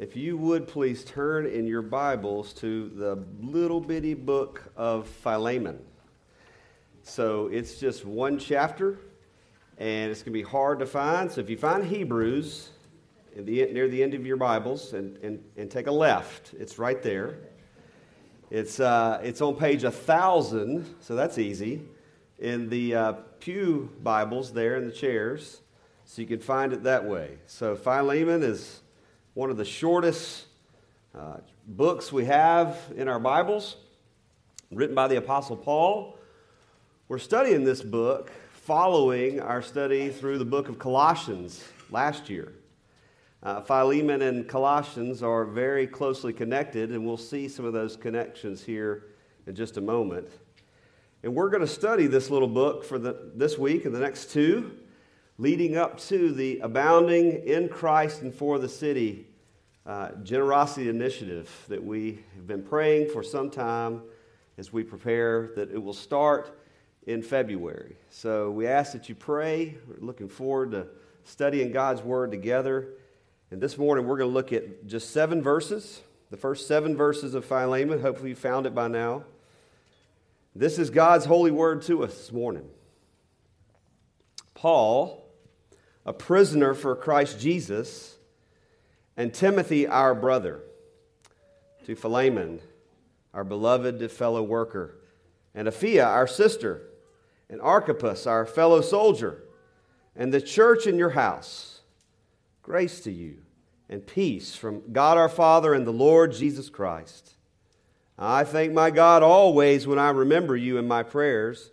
if you would please turn in your Bibles to the little bitty book of Philemon. So it's just one chapter, and it's going to be hard to find. So if you find Hebrews the, near the end of your Bibles and, and, and take a left, it's right there. It's, uh, it's on page 1000, so that's easy, in the uh, Pew Bibles there in the chairs, so you can find it that way. So Philemon is one of the shortest uh, books we have in our Bibles, written by the Apostle Paul. We're studying this book following our study through the book of Colossians last year. Uh, Philemon and Colossians are very closely connected, and we'll see some of those connections here in just a moment. And we're going to study this little book for the, this week and the next two, leading up to the Abounding in Christ and for the City uh, generosity initiative that we have been praying for some time as we prepare that it will start in February. So we ask that you pray. We're looking forward to studying God's Word together. And this morning we're going to look at just seven verses, the first seven verses of Philemon. Hopefully you found it by now. This is God's holy word to us this morning. Paul, a prisoner for Christ Jesus, and Timothy, our brother, to Philemon, our beloved fellow worker, and Apphia, our sister, and Archippus, our fellow soldier, and the church in your house. Grace to you and peace from God our Father and the Lord Jesus Christ. I thank my God always when I remember you in my prayers,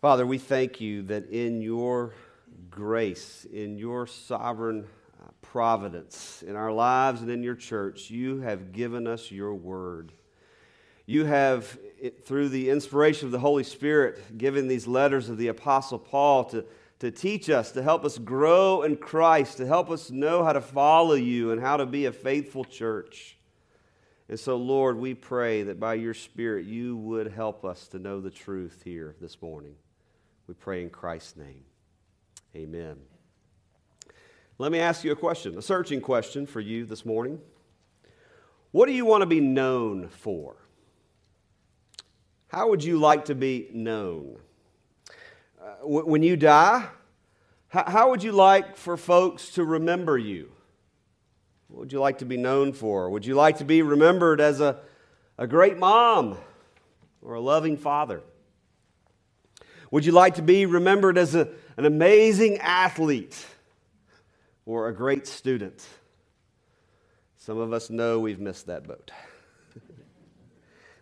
Father, we thank you that in your grace, in your sovereign uh, providence in our lives and in your church, you have given us your word. You have, through the inspiration of the Holy Spirit, given these letters of the Apostle Paul to, to teach us, to help us grow in Christ, to help us know how to follow you and how to be a faithful church. And so, Lord, we pray that by your Spirit you would help us to know the truth here this morning. We pray in Christ's name. Amen. Let me ask you a question, a searching question for you this morning. What do you want to be known for? How would you like to be known? Uh, when you die, how would you like for folks to remember you? What would you like to be known for? Would you like to be remembered as a, a great mom or a loving father? Would you like to be remembered as a, an amazing athlete? or a great student. Some of us know we've missed that boat.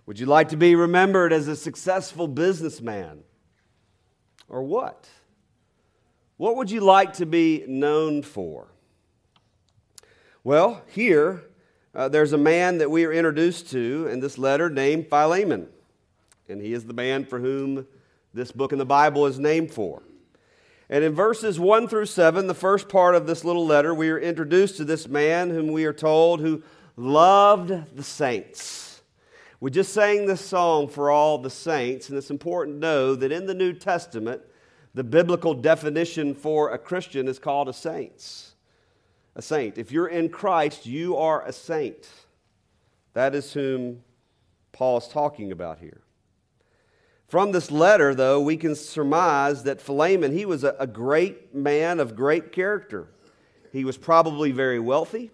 Would you like to be remembered as a successful businessman? Or what? What would you like to be known for? Well, here, uh, there's a man that we are introduced to in this letter named Philemon. And he is the man for whom this book in the Bible is named for. And in verses 1 through 7, the first part of this little letter, we are introduced to this man whom we are told who loved the saints. We just sang this song for all the saints, and it's important to know that in the New Testament, the biblical definition for a Christian is called a saint. A saint. If you're in Christ, you are a saint. That is whom Paul is talking about here. From this letter, though, we can surmise that Philemon, he was a, a great man of great character. He was probably very wealthy.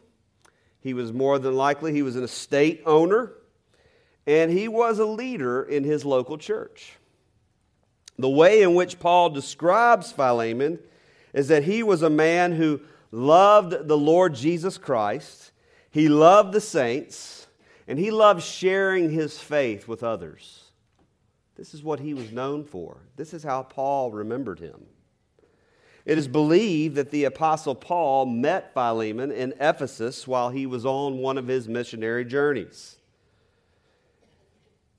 He was more than likely, he was an estate owner, and he was a leader in his local church. The way in which Paul describes Philemon is that he was a man who loved the Lord Jesus Christ, he loved the saints, and he loved sharing his faith with others. This is what he was known for. This is how Paul remembered him. It is believed that the Apostle Paul met Philemon in Ephesus while he was on one of his missionary journeys.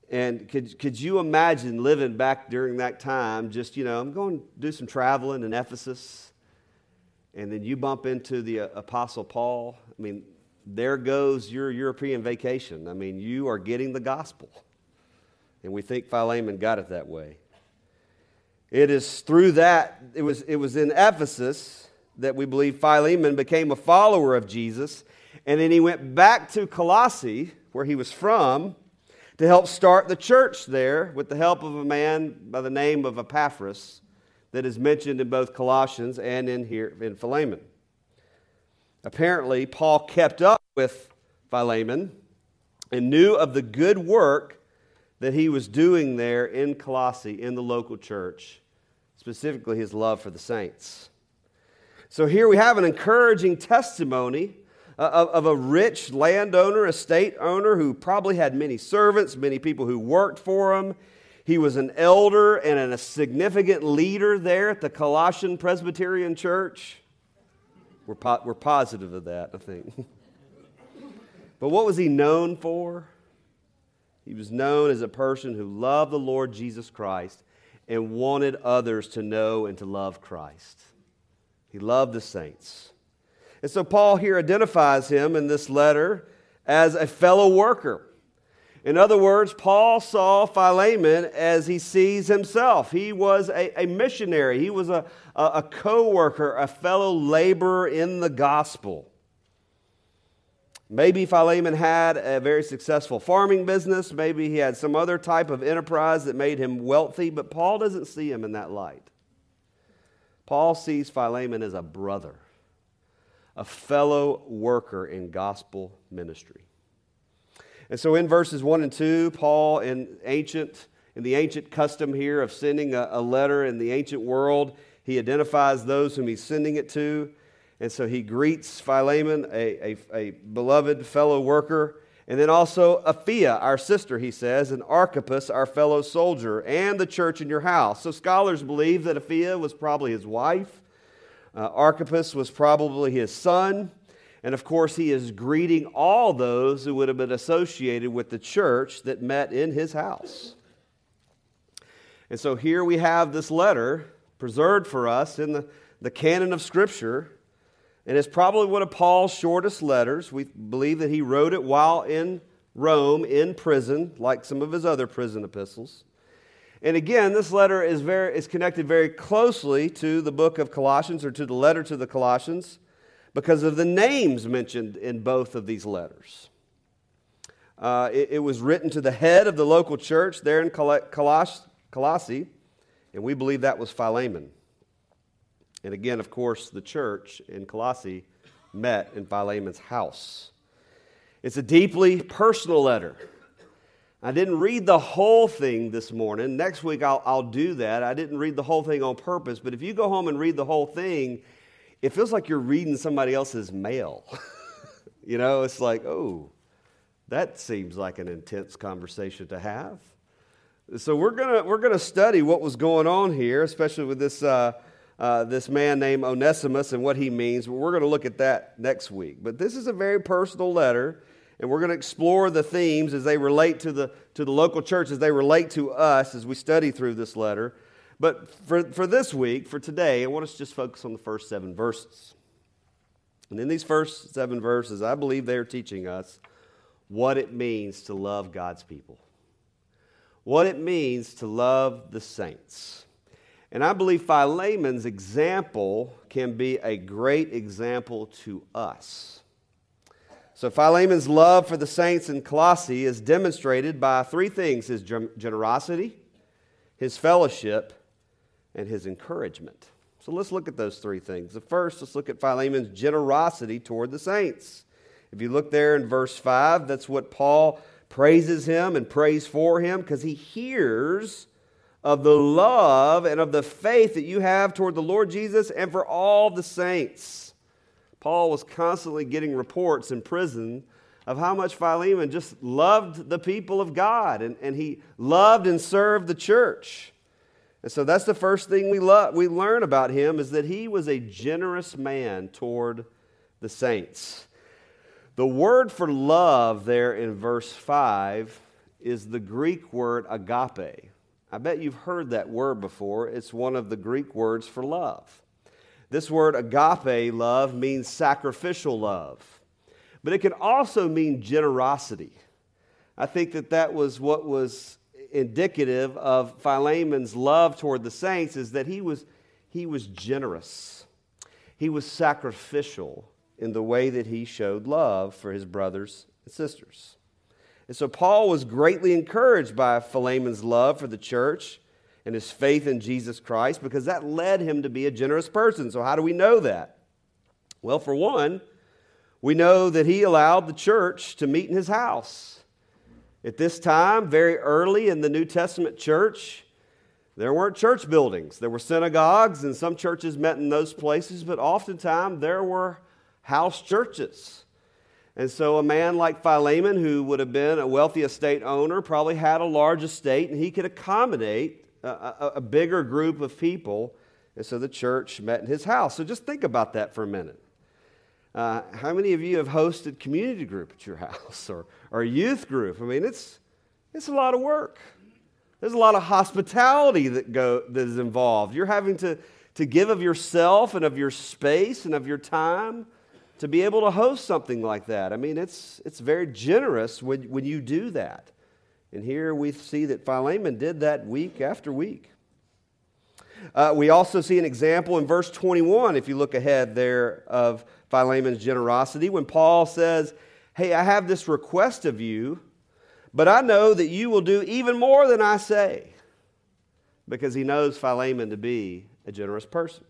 And could, could you imagine living back during that time? Just, you know, I'm going to do some traveling in Ephesus, and then you bump into the uh, Apostle Paul. I mean, there goes your European vacation. I mean, you are getting the gospel. And we think Philemon got it that way. It is through that, it was, it was in Ephesus that we believe Philemon became a follower of Jesus. And then he went back to Colossae, where he was from, to help start the church there with the help of a man by the name of Epaphras that is mentioned in both Colossians and in here in Philemon. Apparently, Paul kept up with Philemon and knew of the good work that he was doing there in Colossae in the local church, specifically his love for the saints. So here we have an encouraging testimony uh, of, of a rich landowner, estate owner who probably had many servants, many people who worked for him. He was an elder and a significant leader there at the Colossian Presbyterian Church. We're, po- we're positive of that, I think. but what was he known for? He was known as a person who loved the Lord Jesus Christ and wanted others to know and to love Christ. He loved the saints. And so Paul here identifies him in this letter as a fellow worker. In other words, Paul saw Philemon as he sees himself. He was a, a missionary, he was a, a, a co worker, a fellow laborer in the gospel. Maybe Philemon had a very successful farming business. Maybe he had some other type of enterprise that made him wealthy, but Paul doesn't see him in that light. Paul sees Philemon as a brother, a fellow worker in gospel ministry. And so in verses 1 and 2, Paul, in ancient in the ancient custom here of sending a, a letter in the ancient world, he identifies those whom he's sending it to. And so he greets Philemon, a, a, a beloved fellow worker, and then also Apphia, our sister, he says, and Archippus, our fellow soldier, and the church in your house. So scholars believe that Apphia was probably his wife, uh, Archippus was probably his son, and of course, he is greeting all those who would have been associated with the church that met in his house. And so here we have this letter preserved for us in the, the canon of Scripture and it's probably one of Paul's shortest letters. We believe that he wrote it while in Rome, in prison, like some of his other prison epistles. And again, this letter is, very, is connected very closely to the book of Colossians or to the letter to the Colossians because of the names mentioned in both of these letters. Uh, it, it, was written to the head of the local church there in Coloss- Colossae, and we believe that was Philemon. And again, of course, the church in Colossae met in Philemon's house. It's a deeply personal letter. I didn't read the whole thing this morning. Next week I'll, I'll do that. I didn't read the whole thing on purpose, but if you go home and read the whole thing, it feels like you're reading somebody else's mail. you know, it's like, oh, that seems like an intense conversation to have. So we're gonna we're gonna study what was going on here, especially with this uh, uh, this man named Onesimus and what he means. We're going to look at that next week. But this is a very personal letter, and we're going to explore the themes as they relate to the, to the local church, as they relate to us as we study through this letter. But for, for this week, for today, I want us to just focus on the first seven verses. And in these first seven verses, I believe they are teaching us what it means to love God's people, what it means to love the saints. And I believe Philemon's example can be a great example to us. So, Philemon's love for the saints in Colossae is demonstrated by three things his generosity, his fellowship, and his encouragement. So, let's look at those three things. The first, let's look at Philemon's generosity toward the saints. If you look there in verse 5, that's what Paul praises him and prays for him because he hears of the love and of the faith that you have toward the Lord Jesus and for all the saints. Paul was constantly getting reports in prison of how much Philemon just loved the people of God and, and he loved and served the church. And so that's the first thing we, lo- we learn about him is that he was a generous man toward the saints. The word for love there in verse 5 is the Greek word agape. I bet you've heard that word before. It's one of the Greek words for love. This word agape love means sacrificial love, but it can also mean generosity. I think that that was what was indicative of Philemon's love toward the saints is that he was, he was generous. He was sacrificial in the way that he showed love for his brothers and sisters. And so Paul was greatly encouraged by Philemon's love for the church and his faith in Jesus Christ because that led him to be a generous person. So, how do we know that? Well, for one, we know that he allowed the church to meet in his house. At this time, very early in the New Testament church, there weren't church buildings. There were synagogues, and some churches met in those places, but oftentimes there were house churches. And so, a man like Philemon, who would have been a wealthy estate owner, probably had a large estate, and he could accommodate a, a, bigger group of people. And so the church met in his house. So, just think about that for a minute. Uh, how many of you have hosted community group at your house or, or youth group? I mean, it's, it's a lot of work. There's a lot of hospitality that, go, that is involved. You're having to, to give of yourself and of your space and of your time to be able to host something like that. I mean, it's, it's very generous when, when you do that. And here we see that Philemon did that week after week. Uh, we also see an example in verse 21, if you look ahead there, of Philemon's generosity when Paul says, Hey, I have this request of you, but I know that you will do even more than I say, because he knows Philemon to be a generous person.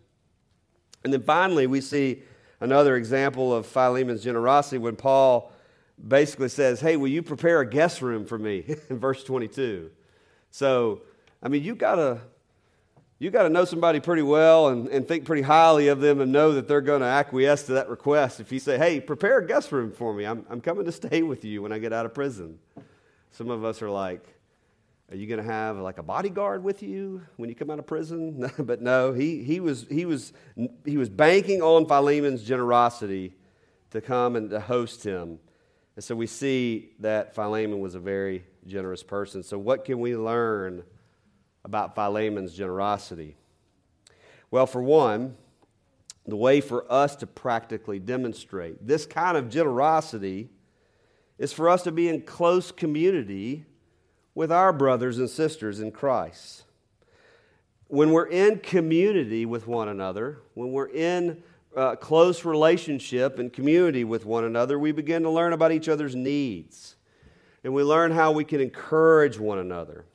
And then finally, we see another example of Philemon's generosity when Paul basically says, Hey, will you prepare a guest room for me? in verse 22. So, I mean, you've got to you got to know somebody pretty well and, and think pretty highly of them and know that they're going to acquiesce to that request. If you say, hey, prepare a guest room for me, I'm, I'm coming to stay with you when I get out of prison. Some of us are like, are you going to have like a bodyguard with you when you come out of prison? but no, he, he, was, he, was, he was banking on Philemon's generosity to come and to host him. And so we see that Philemon was a very generous person. So, what can we learn? about Philemon's generosity? Well, for one, the way for us to practically demonstrate this kind of generosity is for us to be in close community with our brothers and sisters in Christ. When we're in community with one another, when we're in uh, close relationship and community with one another, we begin to learn about each other's needs. And we learn how we can encourage one another.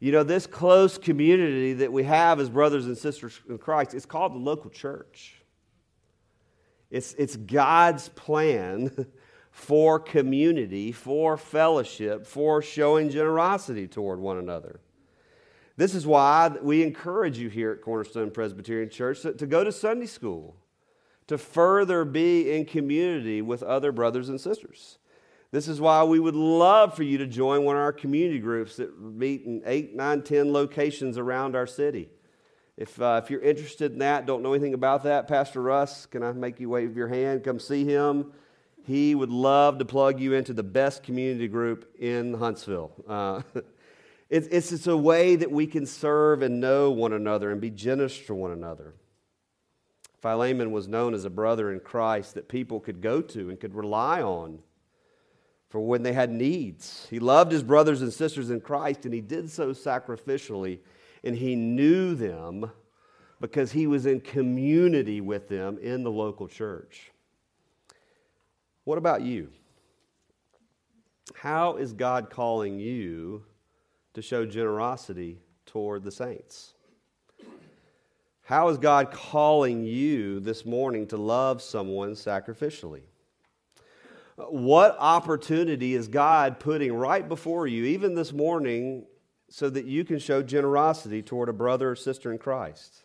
You know, this close community that we have as brothers and sisters in Christ, it's called the local church. It's, it's God's plan for community, for fellowship, for showing generosity toward one another. This is why we encourage you here at Cornerstone Presbyterian Church to, go to Sunday school, to further be in community with other brothers and sisters. This is why we would love for you to join one of our community groups that meet in eight, nine, ten locations around our city. If, uh, if you're interested in that, don't know anything about that, Pastor Russ, can I make you wave your hand? Come see him. He would love to plug you into the best community group in Huntsville. Uh, it's, it's, it's a way that we can serve and know one another and be generous to one another. Philemon was known as a brother in Christ that people could go to and could rely on for when they had needs. He loved his brothers and sisters in Christ, and he did so sacrificially, and he knew them because he was in community with them in the local church. What about you? How is God calling you to show generosity toward the saints? How is God calling you this morning to love someone sacrificially? What opportunity is God putting right before you, even this morning, so that you can show generosity toward a brother or sister in Christ?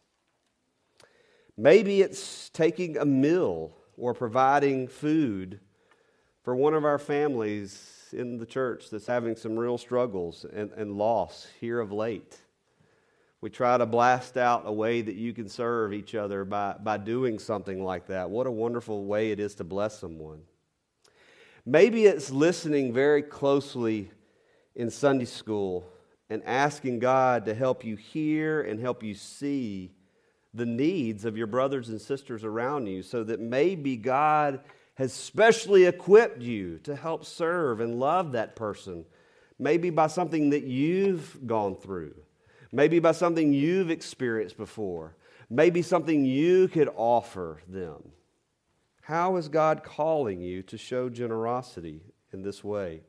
Maybe it's taking a meal or providing food for one of our families in the church that's having some real struggles and, and loss here of late. We try to blast out a way that you can serve each other by, by doing something like that. What a wonderful way it is to bless someone. Maybe it's listening very closely in Sunday school and asking God to help you hear and help you see the needs of your brothers and sisters around you so that maybe God has specially equipped you to help serve and love that person. Maybe by something that you've gone through, maybe by something you've experienced before, maybe something you could offer them. How is God calling you to show generosity in this way?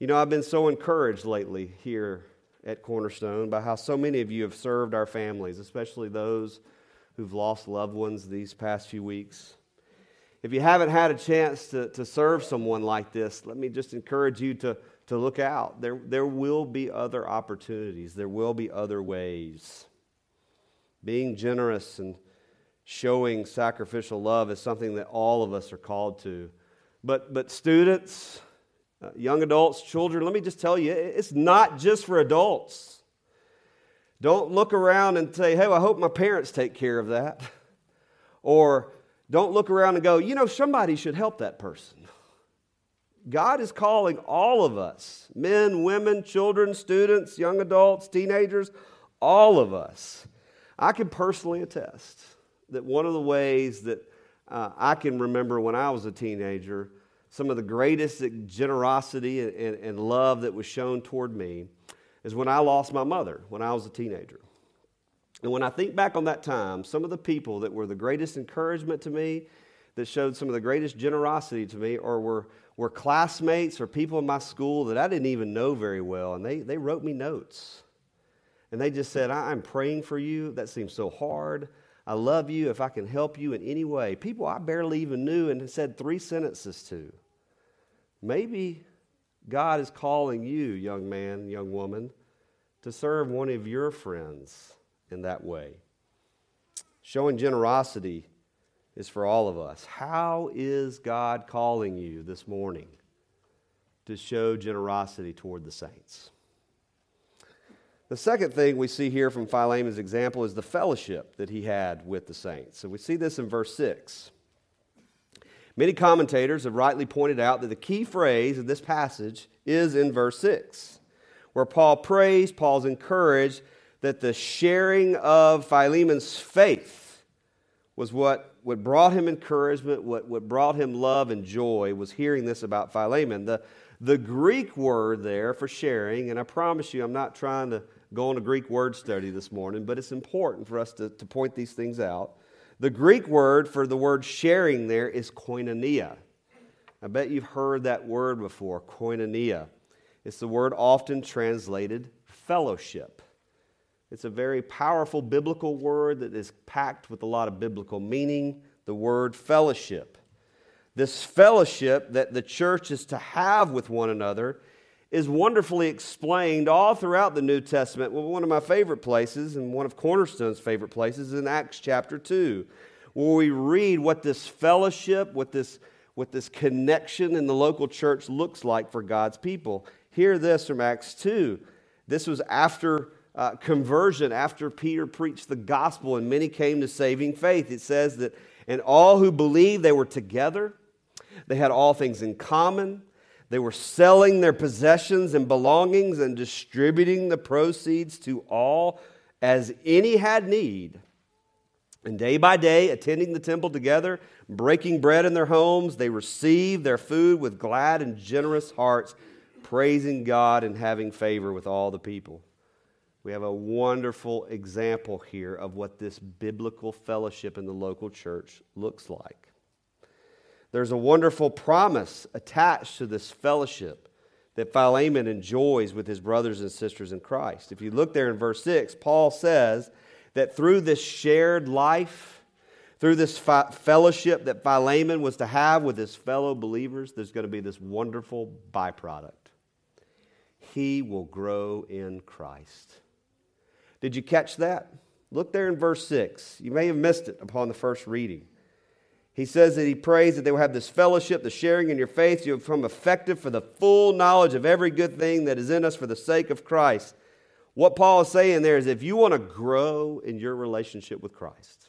You know, I've been so encouraged lately here at Cornerstone by how so many of you have served our families, especially those who've lost loved ones these past few weeks. If you haven't had a chance to, to serve someone like this, let me just encourage you to, to look out. There, there will be other opportunities, there will be other ways. Being generous and showing sacrificial love is something that all of us are called to. But, but students, uh, young adults, children, let me just tell you, it's not just for adults. Don't look around and say, hey, well, I hope my parents take care of that. Or don't look around and go, you know, somebody should help that person. God is calling all of us men, women, children, students, young adults, teenagers, all of us. I can personally attest that one of the ways that uh, I can remember when I was a teenager some of the greatest generosity and, and, and love that was shown toward me is when I lost my mother when I was a teenager. And when I think back on that time, some of the people that were the greatest encouragement to me, that showed some of the greatest generosity to me, or were, were classmates or people in my school that I didn't even know very well, and they, they wrote me notes. And they just said, I'm praying for you. That seems so hard. I love you. If I can help you in any way. People I barely even knew and said three sentences to. Maybe God is calling you, young man, young woman, to serve one of your friends in that way. Showing generosity is for all of us. How is God calling you this morning to show generosity toward the saints? The second thing we see here from Philemon's example is the fellowship that he had with the saints. So we see this in verse 6. Many commentators have rightly pointed out that the key phrase of this passage is in verse 6, where Paul prays, Paul's encouraged that the sharing of Philemon's faith was what, what brought him encouragement, what, what brought him love and joy, was hearing this about Philemon. The, the Greek word there for sharing, and I promise you, I'm not trying to go on a Greek word study this morning, but it's important for us to, to point these things out. The Greek word for the word sharing there is koinonia. I bet you've heard that word before, koinonia. It's the word often translated fellowship. It's a very powerful biblical word that is packed with a lot of biblical meaning, the word fellowship. This fellowship that the church is to have with one another is wonderfully explained all throughout the New Testament. Well, one of my favorite places, and one of Cornerstone's favorite places, is in Acts chapter 2, where we read what this fellowship, what this, what this connection in the local church looks like for God's people. Hear this from Acts 2. This was after uh, conversion, after Peter preached the gospel and many came to saving faith. It says that, and all who believed, they were together, they had all things in common they were selling their possessions and belongings and distributing the proceeds to all as any had need. And day by day, attending the temple together, breaking bread in their homes, they received their food with glad and generous hearts, praising God and having favor with all the people. We have a wonderful example here of what this biblical fellowship in the local church looks like. There's a wonderful promise attached to this fellowship that Philemon enjoys with his brothers and sisters in Christ. If you look there in verse 6, Paul says that through this shared life, through this fellowship that Philemon was to have with his fellow believers, there's going to be this wonderful byproduct. He will grow in Christ. Did you catch that? Look there in verse 6. You may have missed it upon the first reading. He says that he prays that they will have this fellowship, the sharing in your faith, you become effective for the full knowledge of every good thing that is in us for the sake of Christ. What Paul is saying there is if you want to grow in your relationship with Christ,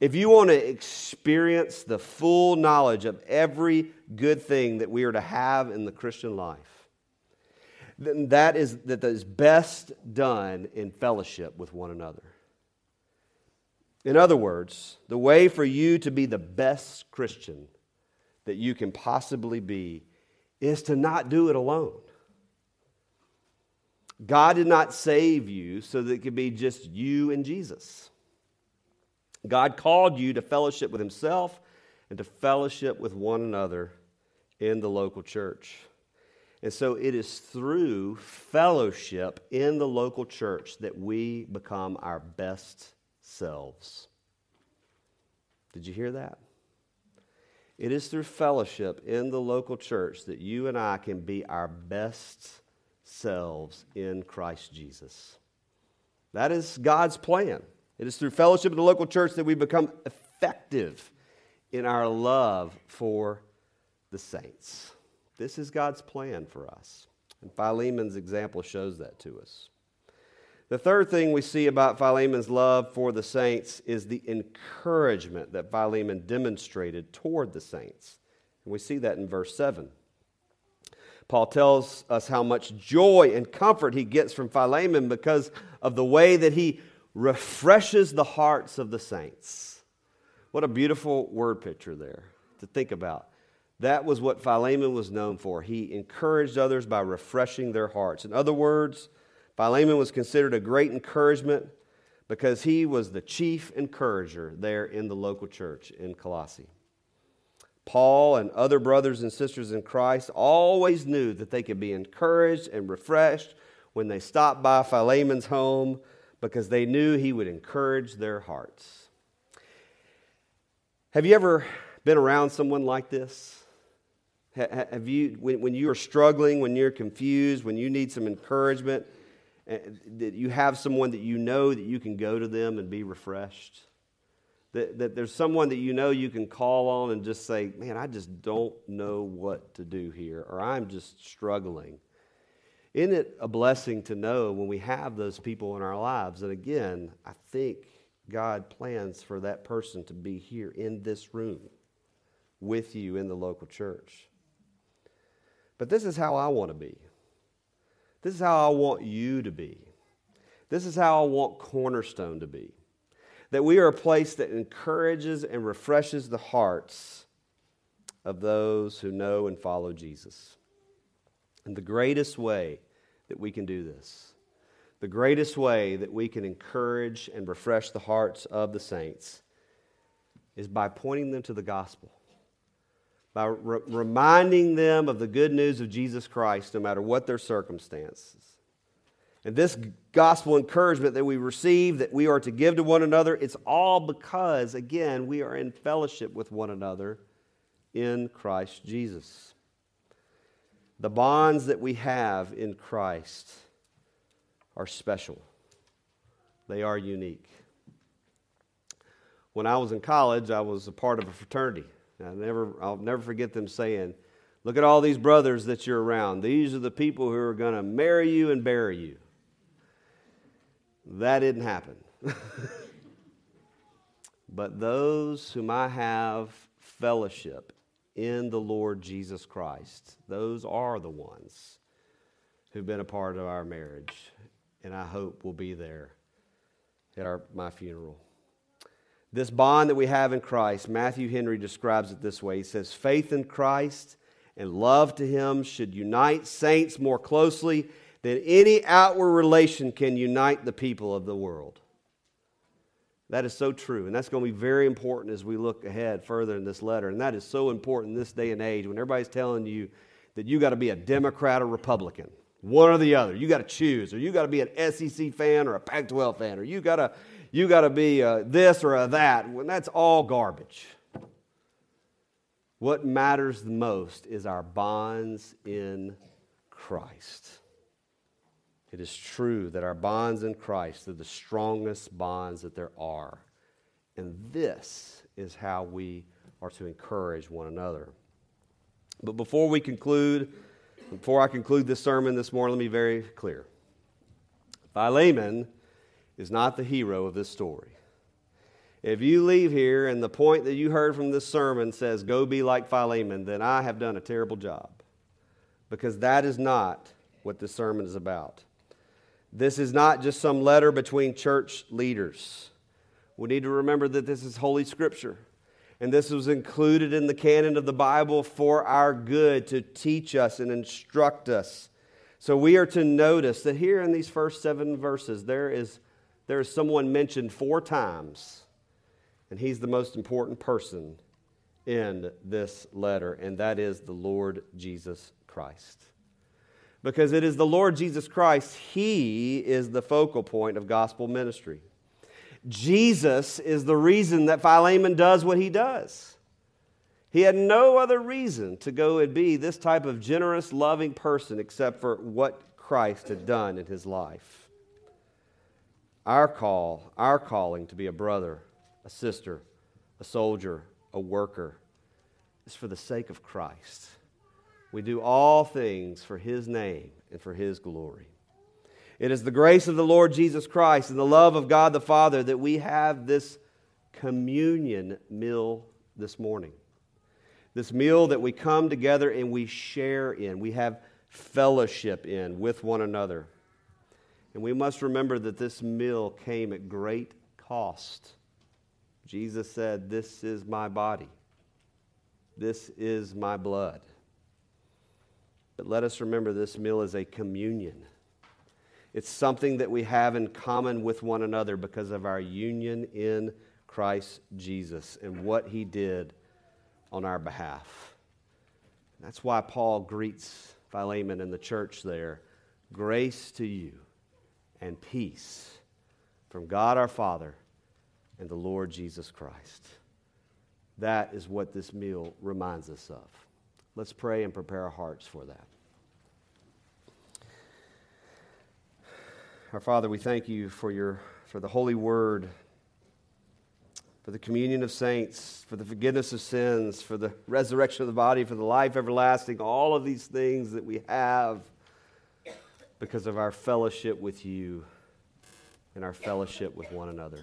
if you want to experience the full knowledge of every good thing that we are to have in the Christian life, then that is, that is best done in fellowship with one another. In other words, the way for you to be the best Christian that you can possibly be is to not do it alone. God did not save you so that it could be just you and Jesus. God called you to fellowship with Himself and to fellowship with one another in the local church. And so it is through fellowship in the local church that we become our best selves. Did you hear that? It is through fellowship in the local church that you and I can be our best selves in Christ Jesus. That is God's plan. It is through fellowship in the local church that we become effective in our love for the saints. This is God's plan for us. And Philemon's example shows that to us. The third thing we see about Philemon's love for the saints is the encouragement that Philemon demonstrated toward the saints. And we see that in verse 7. Paul tells us how much joy and comfort he gets from Philemon because of the way that he refreshes the hearts of the saints. What a beautiful word picture there to think about. That was what Philemon was known for. He encouraged others by refreshing their hearts. In other words, Philemon was considered a great encouragement because he was the chief encourager there in the local church in Colossae. Paul and other brothers and sisters in Christ always knew that they could be encouraged and refreshed when they stopped by Philemon's home because they knew he would encourage their hearts. Have you ever been around someone like this? Have you, when you are struggling, when you're confused, when you need some encouragement, eh, that you have someone that you know that you can go to them and be refreshed? That, that there's someone that you know you can call on and just say, Man, I just don't know what to do here, or I'm just struggling. Isn't it a blessing to know when we have those people in our lives? And again, I think God plans for that person to be here in this room with you in the local church. But this is how I want to be. This is how I want you to be. This is how I want Cornerstone to be. That we are a place that encourages and refreshes the hearts of those who know and follow Jesus. And the greatest way that we can do this, the greatest way that we can encourage and refresh the hearts of the saints, is by pointing them to the gospel, by re- reminding them of the good news of Jesus Christ, no matter what their circumstances. And this gospel encouragement that we receive, that we are to give to one another, it's all because, again, we are in fellowship with one another in Christ Jesus. The bonds that we have in Christ are special, they are unique. When I was in college, I was a part of a fraternity. I never, I'll never forget them saying, Look at all these brothers that you're around. These are the people who are going to marry you and bury you. That didn't happen. but those whom I have fellowship in the Lord Jesus Christ. Those are the ones who've been a part of our marriage, and I hope will be there at our, my funeral. This bond that we have in Christ, Matthew Henry describes it this way. He says, Faith in Christ and love to Him should unite saints more closely than any outward relation can unite the people of the world. That is so true. And that's going to be very important as we look ahead further in this letter. And that is so important in this day and age when everybody's telling you that you got to be a Democrat or Republican, one or the other. You got to choose, or you got to be an SEC fan or a Pac 12 fan, or you got to, you got to be a this or a that. When that's all garbage. What matters the most is our bonds in Christ. It is true that our bonds in Christ are the strongest bonds that there are. And this is how we are to encourage one another. But before we conclude, before I conclude this sermon this morning, let me be very clear. Philemon is not the hero of this story. If you leave here and the point that you heard from this sermon says, go be like Philemon, then I have done a terrible job. Because that is not what this sermon is about. This is not just some letter between church leaders. We need to remember that this is Holy Scripture. And this was included in the canon of the Bible for our good, to teach us and instruct us. So we are to notice that here in these first seven verses, there is, there is someone mentioned four times and he's the most important person in this letter, and that is the Lord Jesus Christ. Because it is the Lord Jesus Christ, He is the focal point of gospel ministry. Jesus is the reason that Philemon does what he does. He had no other reason to go and be this type of generous, loving person except for what Christ had done in his life. Our call, our calling to be a brother, a sister, a soldier, a worker. is for the sake of Christ. We do all things for His name and for His glory. It is the grace of the Lord Jesus Christ and the love of God the Father that we have this communion meal this morning. This meal that we come together and we share in, we have fellowship in with one another. And we must remember that this meal came at great cost. Jesus said, This is my body, this is my blood. But let us remember this meal is a communion. It's something that we have in common with one another because of our union in Christ Jesus and what he did on our behalf. That's why Paul greets Philemon and the church there grace to you and peace from God our Father and the Lord Jesus Christ. That is what this meal reminds us of. Let's pray and prepare our hearts for that. Our Father, we thank you for your for the holy word, for the communion of saints, for the forgiveness of sins, for the resurrection of the body, for the life everlasting, all of these things that we have because of our fellowship with you and our fellowship with one another.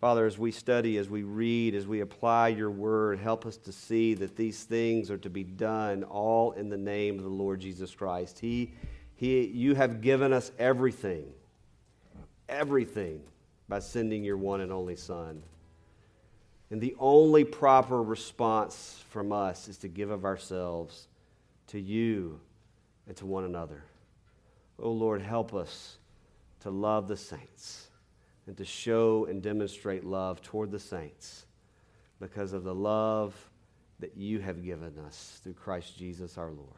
Father, as we study, as we read, as we apply your word, help us to see that these things are to be done all in the name of the Lord Jesus Christ. He, he, you have given us everything, everything by sending your one and only Son. And the only proper response from us is to give of ourselves to you and to one another. Oh Lord, help us to love the saints and to show and demonstrate love toward the saints because of the love that you have given us through Christ Jesus our Lord.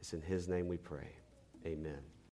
It's in his name we pray. Amen.